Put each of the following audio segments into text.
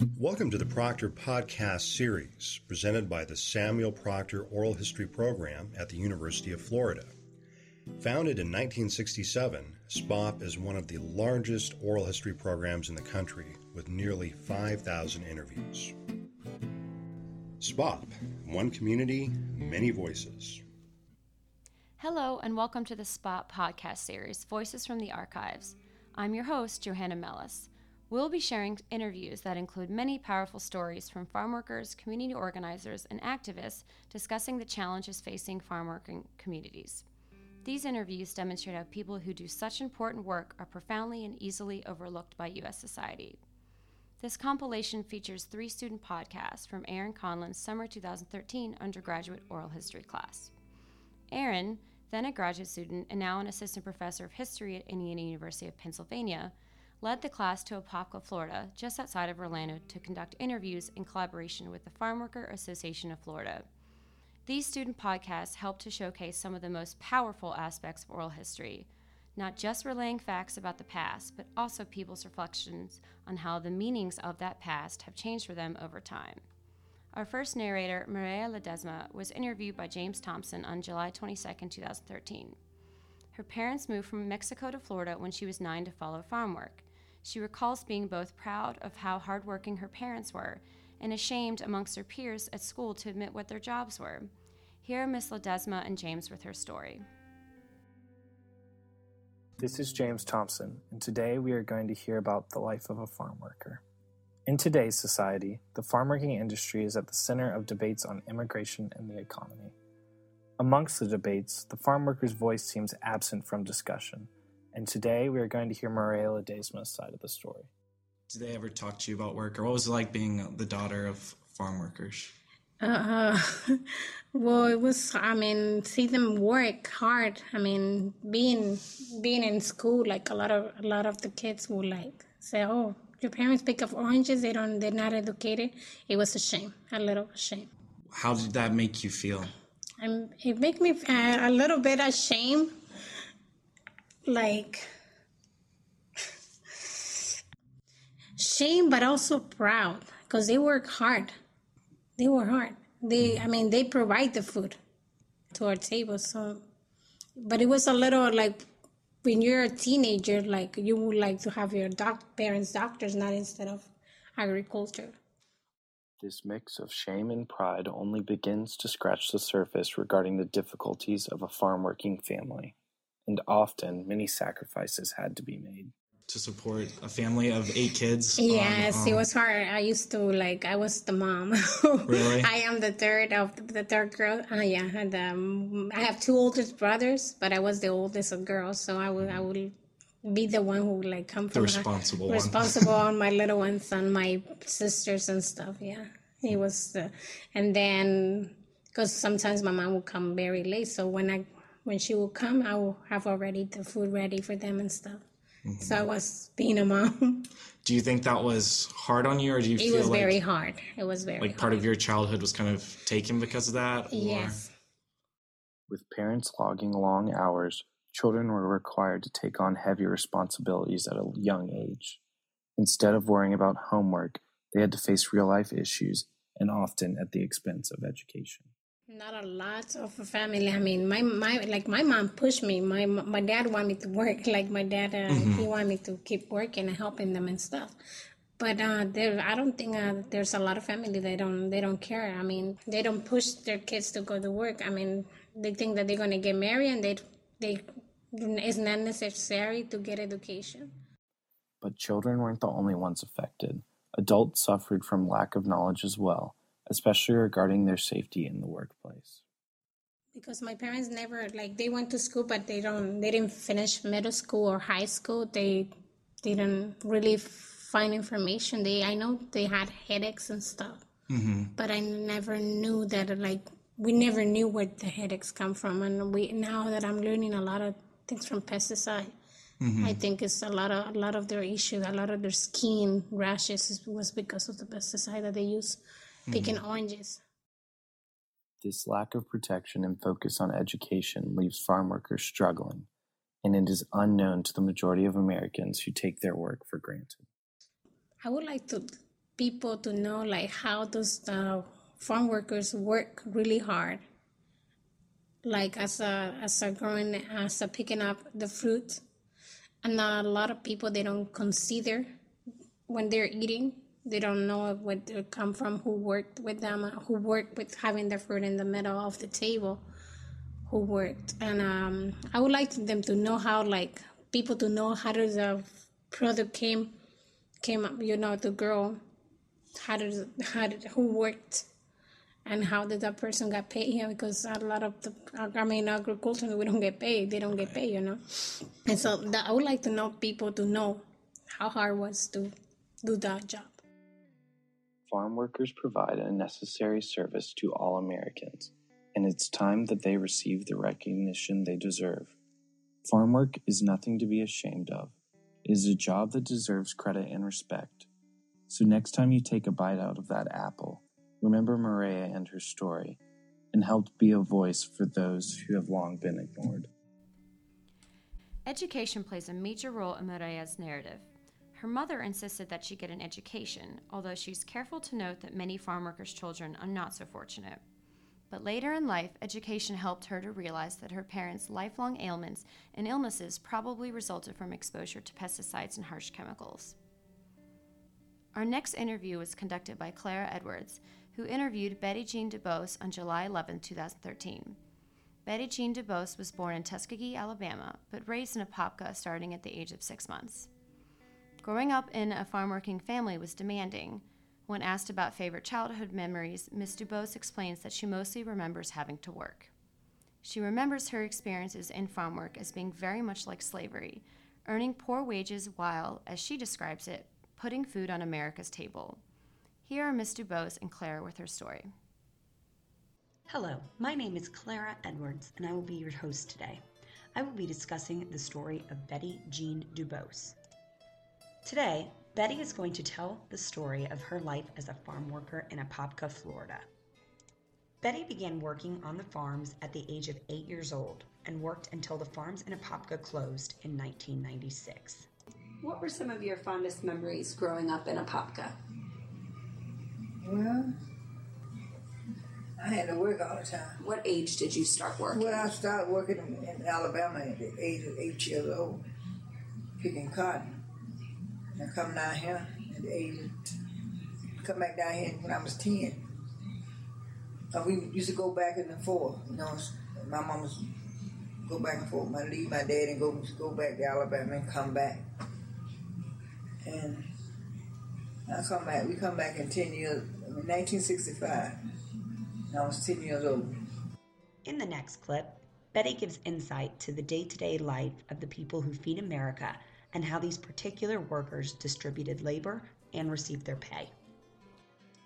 Welcome to the Proctor Podcast Series, presented by the Samuel Proctor Oral History Program at the University of Florida. Founded in 1967, SPOP is one of the largest oral history programs in the country with nearly 5,000 interviews. SPOP, one community, many voices. Hello, and welcome to the SPOP podcast series, Voices from the Archives. I'm your host, Johanna Mellis. We'll be sharing interviews that include many powerful stories from farm workers, community organizers, and activists discussing the challenges facing farm working communities. These interviews demonstrate how people who do such important work are profoundly and easily overlooked by U.S. society. This compilation features three student podcasts from Erin Conlin's summer 2013 undergraduate oral history class. Aaron, then a graduate student and now an assistant professor of history at Indiana University of Pennsylvania, led the class to Apopka, Florida, just outside of Orlando, to conduct interviews in collaboration with the Farmworker Association of Florida. These student podcasts help to showcase some of the most powerful aspects of oral history, not just relaying facts about the past, but also people's reflections on how the meanings of that past have changed for them over time. Our first narrator, Maria Ledesma, was interviewed by James Thompson on July 22, 2013. Her parents moved from Mexico to Florida when she was nine to follow farm work. She recalls being both proud of how hardworking her parents were and ashamed amongst her peers at school to admit what their jobs were. Here are Miss Ledesma and James with her story. This is James Thompson, and today we are going to hear about the life of a farm worker. In today's society, the farm working industry is at the center of debates on immigration and the economy. Amongst the debates, the farm worker's voice seems absent from discussion and today we are going to hear Maria Ledesma's side of the story. Did they ever talk to you about work, or what was it like being the daughter of farm workers? Uh, well, it was. I mean, see them work hard. I mean, being being in school, like a lot of a lot of the kids would like say, "Oh, your parents pick up oranges. They don't. They're not educated." It was a shame, a little shame. How did that make you feel? Um, it made me uh, a little bit ashamed like shame but also proud because they work hard. They work hard. They mm. i mean they provide the food to our table so but it was a little like when you're a teenager like you would like to have your doc- parents doctors not instead of agriculture. This mix of shame and pride only begins to scratch the surface regarding the difficulties of a farm working family and often many sacrifices had to be made to support a family of eight kids. Yes, um, it was hard. I used to like I was the mom. really? I am the third of the, the third girl. Uh, yeah, and um, I have two oldest brothers, but I was the oldest of girls, so I would I would be the one who would like come from the responsible her, responsible on my little ones and my sisters and stuff. Yeah, he was, uh, and then because sometimes my mom would come very late, so when I when she will come, I will have already the food ready for them and stuff. Mm-hmm. So I was being a mom. Do you think that was hard on you, or do you it feel was like, very hard? It was very like hard. part of your childhood was kind of taken because of that? Or? Yes. With parents logging long hours, children were required to take on heavy responsibilities at a young age. Instead of worrying about homework, they had to face real life issues and often at the expense of education. Not a lot of a family. I mean, my my like my mom pushed me. My my dad wanted me to work. Like my dad, uh, mm-hmm. he wanted me to keep working and helping them and stuff. But uh, there, I don't think uh, there's a lot of family they don't they don't care. I mean, they don't push their kids to go to work. I mean, they think that they're gonna get married and they they it's not necessary to get education. But children weren't the only ones affected. Adults suffered from lack of knowledge as well especially regarding their safety in the workplace. Because my parents never like they went to school, but they don't they didn't finish middle school or high school. They didn't really find information. They I know they had headaches and stuff, mm-hmm. but I never knew that like we never knew where the headaches come from. And we now that I'm learning a lot of things from pesticide, Mm-hmm. I think it's a lot of a lot of their issues, a lot of their skin rashes was because of the pesticide that they use picking mm-hmm. oranges. This lack of protection and focus on education leaves farm workers struggling, and it is unknown to the majority of Americans who take their work for granted. I would like to people to know like how those uh, farm workers work really hard like as a as a growing as a picking up the fruit and a lot of people they don't consider when they're eating they don't know where they come from who worked with them who worked with having the fruit in the middle of the table who worked. And um, i would like them to know how like people to know how does the product came came up you know to grow how did how did who worked and how did that person get paid? Here because a lot of the i mean agriculture we don't get paid they don't get paid you know? And so that, i would like to know people to know how hard it was to do that job farm workers provide a necessary service to all americans and it's time that they receive the recognition they deserve farm work is nothing to be ashamed of it is a job that deserves credit and respect so next time you take a bite out of that apple remember Maria and her story, and help be a voice for those who have long been ignored. Education plays a major role in Maria's narrative. Her mother insisted that she get an education, although she's careful to note that many farm workers' children are not so fortunate. But later in life, education helped her to realize that her parents' lifelong ailments and illnesses probably resulted from exposure to pesticides and harsh chemicals. Our next interview was conducted by Clara Edwards, who interviewed Betty Jean DuBose on July 11, 2013. Betty Jean DuBose was born in Tuskegee, Alabama, but raised in Apopka starting at the age of six months. Growing up in a farm working family was demanding. When asked about favorite childhood memories, Miss DuBose explains that she mostly remembers having to work. She remembers her experiences in farm work as being very much like slavery, earning poor wages while, as she describes it, putting food on America's table. Here are Miss DuBose and Clara with her story. Hello, my name is Clara Edwards, and I will be your host today. I will be discussing the story of Betty Jean DuBose. Today, Betty is going to tell the story of her life as a farm worker in Apopka, Florida. Betty began working on the farms at the age of eight years old and worked until the farms in Apopka closed in 1996. What were some of your fondest memories growing up in Apopka? Well, I had to work all the time. What age did you start working? Well, I started working in, in Alabama at the age of eight years old, picking cotton. I come down here at the age of, come back down here when I was 10. Uh, we used to go back and forth, you know, my mom was go back and forth. I leave my dad and go go back to Alabama and come back. And I come back. We come back in ten years. 1965. I was 10 years old. In the next clip, Betty gives insight to the day to day life of the people who feed America and how these particular workers distributed labor and received their pay.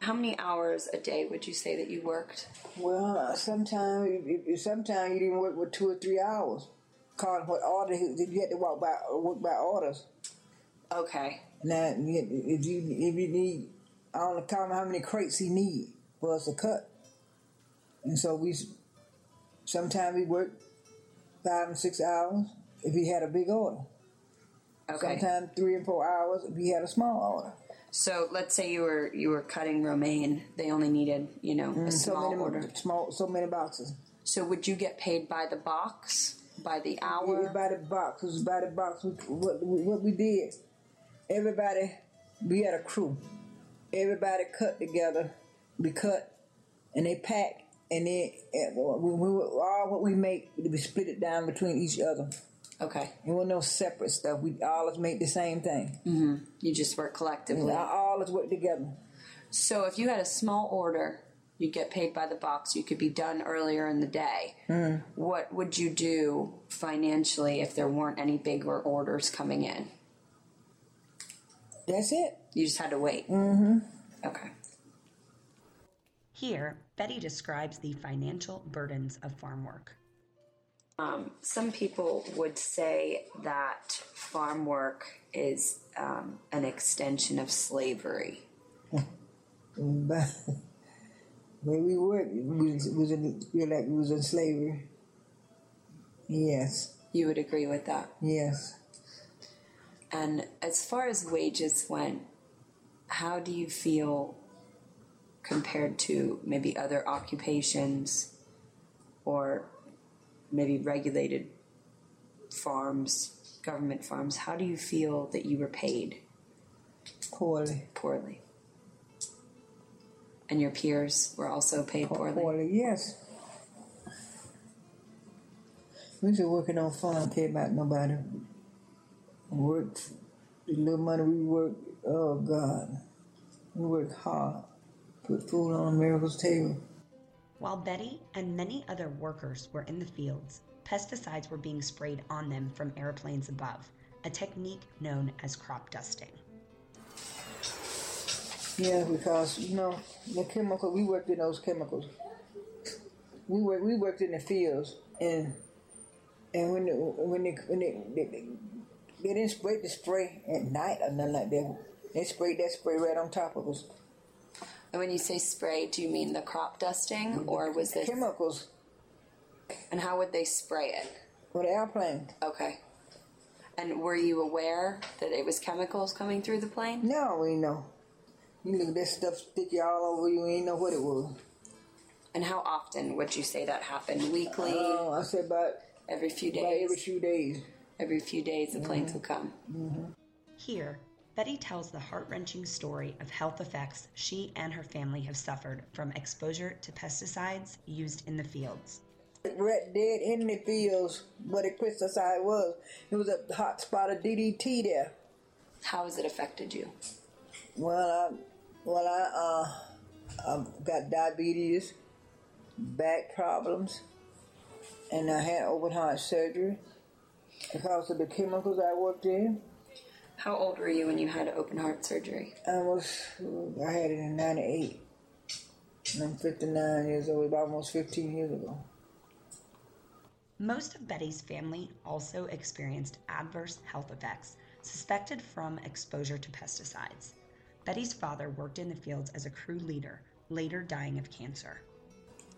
How many hours a day would you say that you worked? Well, sometimes sometimes you didn't work with two or three hours. Called what order you had to walk by work by orders. Okay. Now, if you if you need I don't count how many crates he need for us to cut. And so we, sometimes we work five and six hours if he had a big order. Okay. Sometimes three and four hours if you had a small order. So let's say you were you were cutting romaine. They only needed you know a mm, small so many, order. Small, so many boxes. So would you get paid by the box, by the hour? Yeah, by the box. It was by the box. What, what we did, everybody, we had a crew everybody cut together. We cut and they pack, and then we, we, all what we make we split it down between each other. Okay. It was no separate stuff. We all us make the same thing. Mm-hmm. You just work collectively. Yeah, all us work together. So if you had a small order, you get paid by the box. You could be done earlier in the day. Mm. What would you do financially if there weren't any bigger orders coming in? That's it. You just had to wait. Mm-hmm. Okay. Here, Betty describes the financial burdens of farm work. Um, some people would say that farm work is um, an extension of slavery. But where we worked, we was, was in, feel like we was in slavery. Yes. You would agree with that? Yes. And as far as wages went, how do you feel compared to maybe other occupations or maybe regulated farms, government farms? How do you feel that you were paid Poorly. poorly? And your peers were also paid poorly? Poorly, yes. We was working on farm, care about nobody. Worked the little money we worked, oh God. We worked hard. Put food on America's table. While Betty and many other workers were in the fields, pesticides were being sprayed on them from airplanes above, a technique known as crop dusting. Yeah, because you know the chemical we worked in those chemicals. We worked we worked in the fields and and when the, when they when they, they, they didn't spray the spray at night or nothing like that. They sprayed that spray right on top of us. And when you say spray, do you mean the crop dusting or was this chemicals? And how would they spray it? With an airplane. Okay. And were you aware that it was chemicals coming through the plane? No, we know. You look at that stuff sticky all over you, ain't know what it was. And how often would you say that happened? Weekly? Oh, I said about every few days. About every few days. Every few days, the planes would come. Mm-hmm. Here, Betty tells the heart wrenching story of health effects she and her family have suffered from exposure to pesticides used in the fields. Rat dead in the fields, what a pesticide was. It was a hot spot of DDT there. How has it affected you? Well, I, well, I, uh, I got diabetes, back problems, and I had open heart surgery because of the chemicals I worked in. How old were you when you had open heart surgery? I was, I had it in 98. And I'm 59 years old, about almost 15 years ago. Most of Betty's family also experienced adverse health effects suspected from exposure to pesticides. Betty's father worked in the fields as a crew leader, later dying of cancer.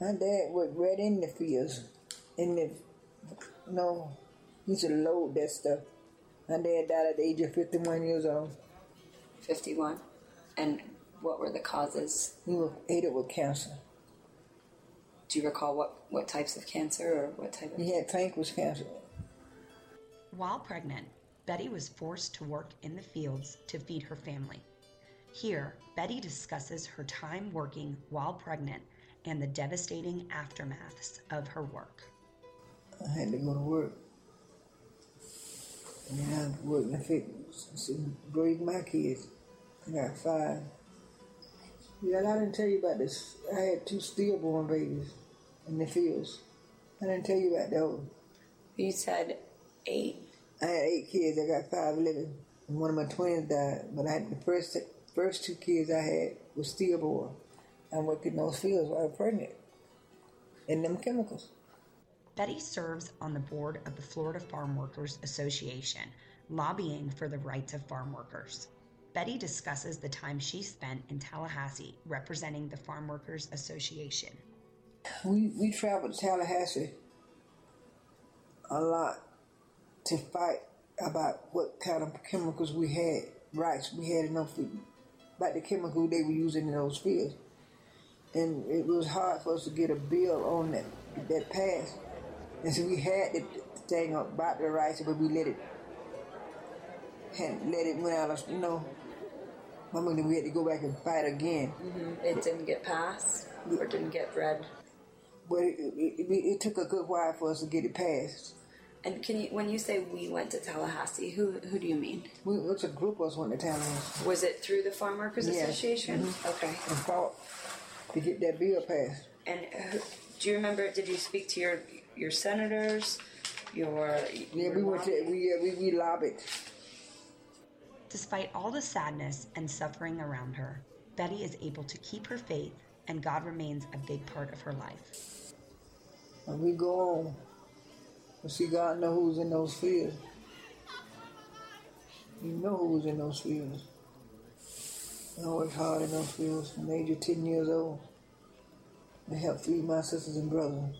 My dad worked right in the fields. In the, no, he used to load that stuff. My dad died at the age of 51 years old. 51? And what were the causes? He was ate it with cancer. Do you recall what, what types of cancer or what type of? He had pancreas cancer. While pregnant, Betty was forced to work in the fields to feed her family. Here, Betty discusses her time working while pregnant and the devastating aftermaths of her work. I had to go to work. And worked in the fitness, raised my kids. I got five. Yeah, I didn't tell you about this. I had two stillborn babies in the fields. I didn't tell you about those. You said eight. I had eight kids. I got five living. And one of my twins died. But I had the first first two kids I had was stillborn. I worked in those fields while I was pregnant. In them chemicals. Betty serves on the board of the Florida Farm Workers Association, lobbying for the rights of farm workers. Betty discusses the time she spent in Tallahassee representing the Farm Workers Association. We, we traveled to Tallahassee a lot to fight about what kind of chemicals we had, rights we had fields, about the chemical they were using in those fields. And it was hard for us to get a bill on that that passed. And so we had the thing about the rights, but we let it had let it went out of you know. I mean, we had to go back and fight again. Mm-hmm. It didn't get passed or didn't get read. But it, it, it, it, took a good while for us to get it passed. And can you, when you say we went to Tallahassee, who who do you mean? We, it's a group of us went to Tallahassee. Was it through the Farm Workers yes. Association? Mm-hmm. Okay. And fought to get that bill passed. And who, do you remember? Did you speak to your your senators? Your yeah, your we went to we uh, we, we lobbied. Despite all the sadness and suffering around her, Betty is able to keep her faith, and God remains a big part of her life. And we go on. And see, God know who's in those fields. You know who's in those fields. I worked hard in those fields from the age of 10 years old. I helped feed my sisters and brothers.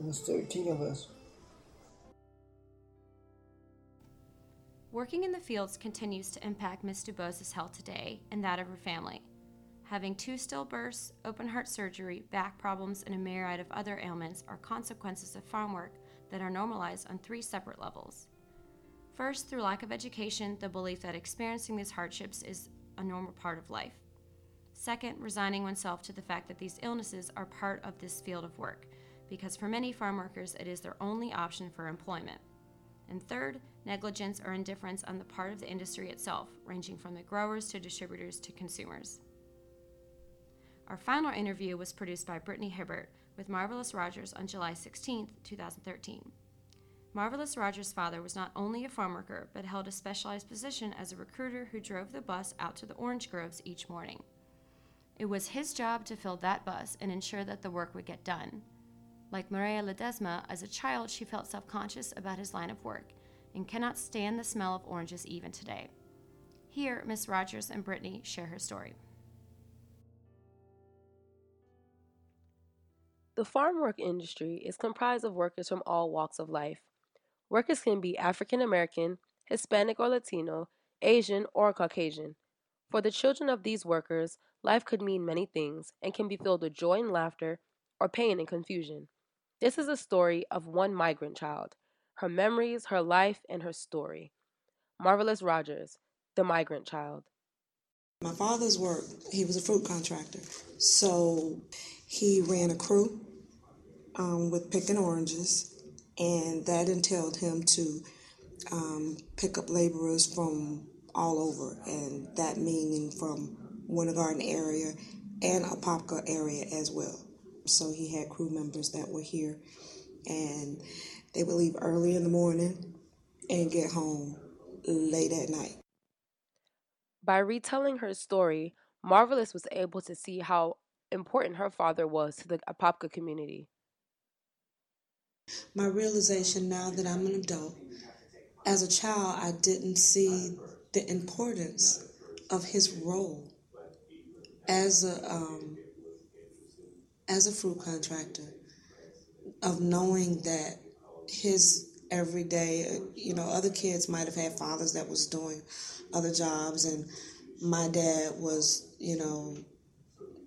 Was 13 of us. Working in the fields continues to impact Miss Dubose' health today and that of her family. Having two stillbirths, open heart surgery, back problems, and a myriad of other ailments are consequences of farm work that are normalized on three separate levels. First, through lack of education, the belief that experiencing these hardships is a normal part of life. Second, resigning oneself to the fact that these illnesses are part of this field of work, because for many farm workers it is their only option for employment. And third, negligence or indifference on the part of the industry itself, ranging from the growers to distributors to consumers. Our final interview was produced by Brittany Hibbert with Marvelous Rogers on July 16, 2013. Marvelous Rogers' father was not only a farm worker, but held a specialized position as a recruiter who drove the bus out to the orange groves each morning. It was his job to fill that bus and ensure that the work would get done. Like Maria Ledesma, as a child, she felt self conscious about his line of work and cannot stand the smell of oranges even today. Here, Miss Rogers and Brittany share her story. The farm work industry is comprised of workers from all walks of life. Workers can be African American, Hispanic or Latino, Asian, or Caucasian. For the children of these workers, life could mean many things and can be filled with joy and laughter or pain and confusion. This is a story of one migrant child, her memories, her life, and her story. Marvelous Rogers, The Migrant Child. My father's work, he was a fruit contractor. So he ran a crew um, with picking oranges, and that entailed him to um, pick up laborers from all over, and that meaning from Winter Garden area and Apopka area as well. So he had crew members that were here, and they would leave early in the morning and get home late at night. By retelling her story, Marvelous was able to see how important her father was to the Apopka community. My realization now that I'm an adult, as a child, I didn't see the importance of his role as a um, as a fruit contractor, of knowing that his everyday, you know, other kids might have had fathers that was doing other jobs, and my dad was, you know,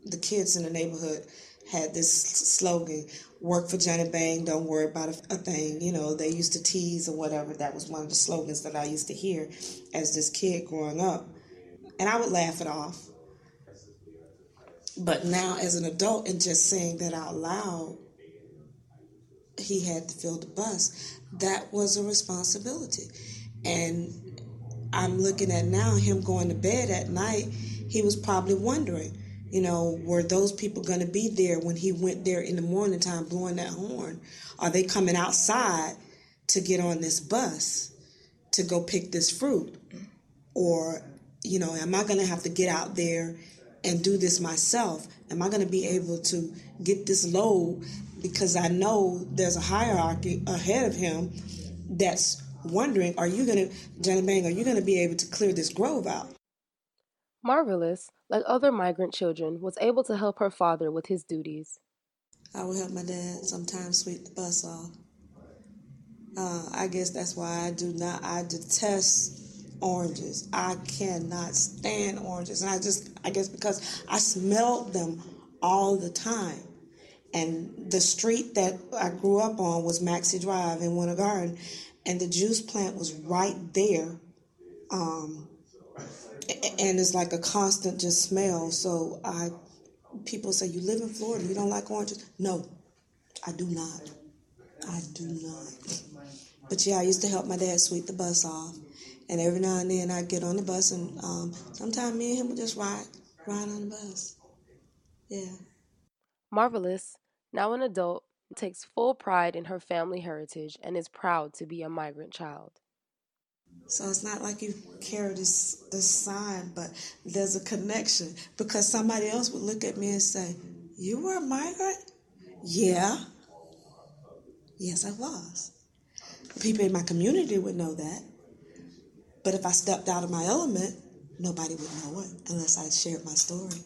the kids in the neighborhood had this slogan work for Johnny Bang, don't worry about a, thing. You know, they used to tease or whatever. That was one of the slogans that I used to hear as this kid growing up. And I would laugh it off. But now, as an adult, and just saying that out loud, he had to fill the bus, that was a responsibility. And I'm looking at now him going to bed at night, he was probably wondering, you know, were those people going to be there when he went there in the morning time blowing that horn? Are they coming outside to get on this bus to go pick this fruit? Or, you know, am I going to have to get out there and do this myself? Am I going to be able to get this load because I know there's a hierarchy ahead of him that's wondering, are you going to, Johnny Bang, are you going to be able to clear this grove out? Marvelous, like other migrant children, was able to help her father with his duties. I would help my dad sometimes sweep the bus off. Uh, I guess that's why I do not, I detest oranges. I cannot stand oranges. And I just, I guess because I smelled them all the time. And the street that I grew up on was Maxey Drive in Winter Garden. And the juice plant was right there. Um, and it's like a constant just smell. So I, people say, "You live in Florida, you don't like oranges?" No, I do not. I do not. But yeah, I used to help my dad sweep the bus off, and every now and then I'd get on the bus, and um, sometimes me and him would just ride, ride on the bus. Yeah. Marvelous, now an adult, takes full pride in her family heritage and is proud to be a migrant child. So it's not like you carry this this sign, but there's a connection because somebody else would look at me and say, "You were a migrant?" Yeah. Yes, I was. People in my community would know that. But if I stepped out of my element, nobody would know it unless I shared my story.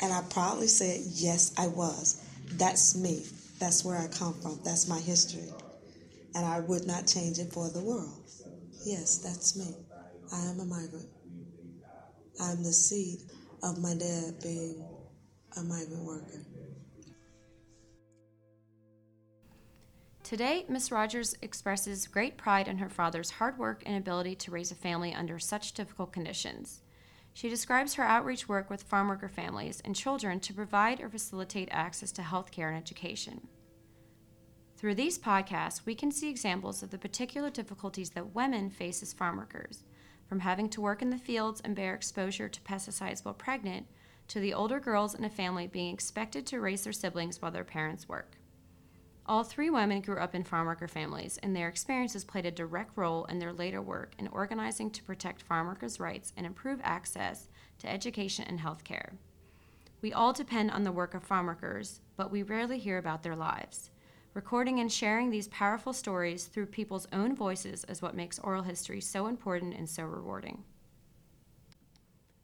And I proudly said, "Yes, I was. That's me. That's where I come from. That's my history." And I would not change it for the world. Yes, that's me. I am a migrant. I'm the seed of my dad being a migrant worker. Today, Miss Rogers expresses great pride in her father's hard work and ability to raise a family under such difficult conditions. She describes her outreach work with farm worker families and children to provide or facilitate access to health care and education. Through these podcasts, we can see examples of the particular difficulties that women face as farm workers, from having to work in the fields and bear exposure to pesticides while pregnant, to the older girls in a family being expected to raise their siblings while their parents work. All three women grew up in farm worker families, and their experiences played a direct role in their later work in organizing to protect farm workers' rights and improve access to education and health care. We all depend on the work of farm workers, but we rarely hear about their lives. Recording and sharing these powerful stories through people's own voices is what makes oral history so important and so rewarding.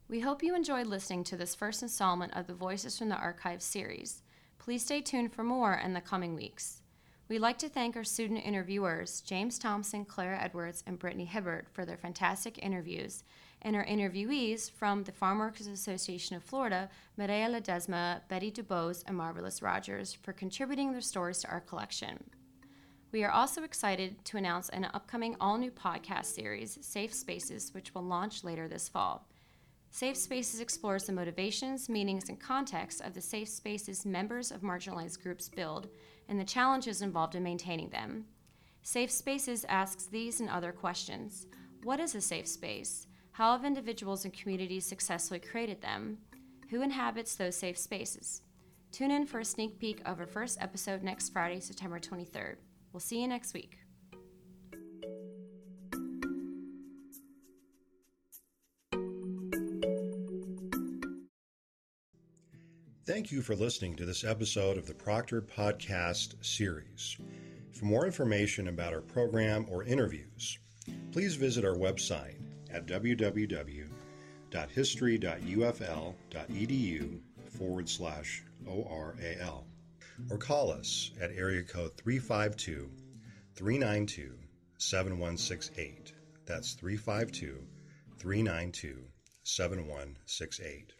We hope you enjoyed listening to this first installment of the Voices from the Archives series. Please stay tuned for more in the coming weeks. We'd like to thank our student interviewers, James Thompson, Clara Edwards, and Brittany Hibbert, for their fantastic interviews, and our interviewees from the Farm Workers Association of Florida, Mireya Ledesma, Betty DuBose, and Marvelous Rogers, for contributing their stories to our collection. We are also excited to announce an upcoming all new podcast series, Safe Spaces, which will launch later this fall. Safe Spaces explores the motivations, meanings, and context of the safe spaces members of marginalized groups build and the challenges involved in maintaining them. Safe Spaces asks these and other questions What is a safe space? How have individuals and communities successfully created them? Who inhabits those safe spaces? Tune in for a sneak peek of our first episode next Friday, September 23rd. We'll see you next week. Thank you for listening to this episode of the Proctor Podcast series. For more information about our program or interviews, please visit our website at www.history.ufl.edu forward slash ORAL or call us at area code 352 392 7168. That's 352 392 7168.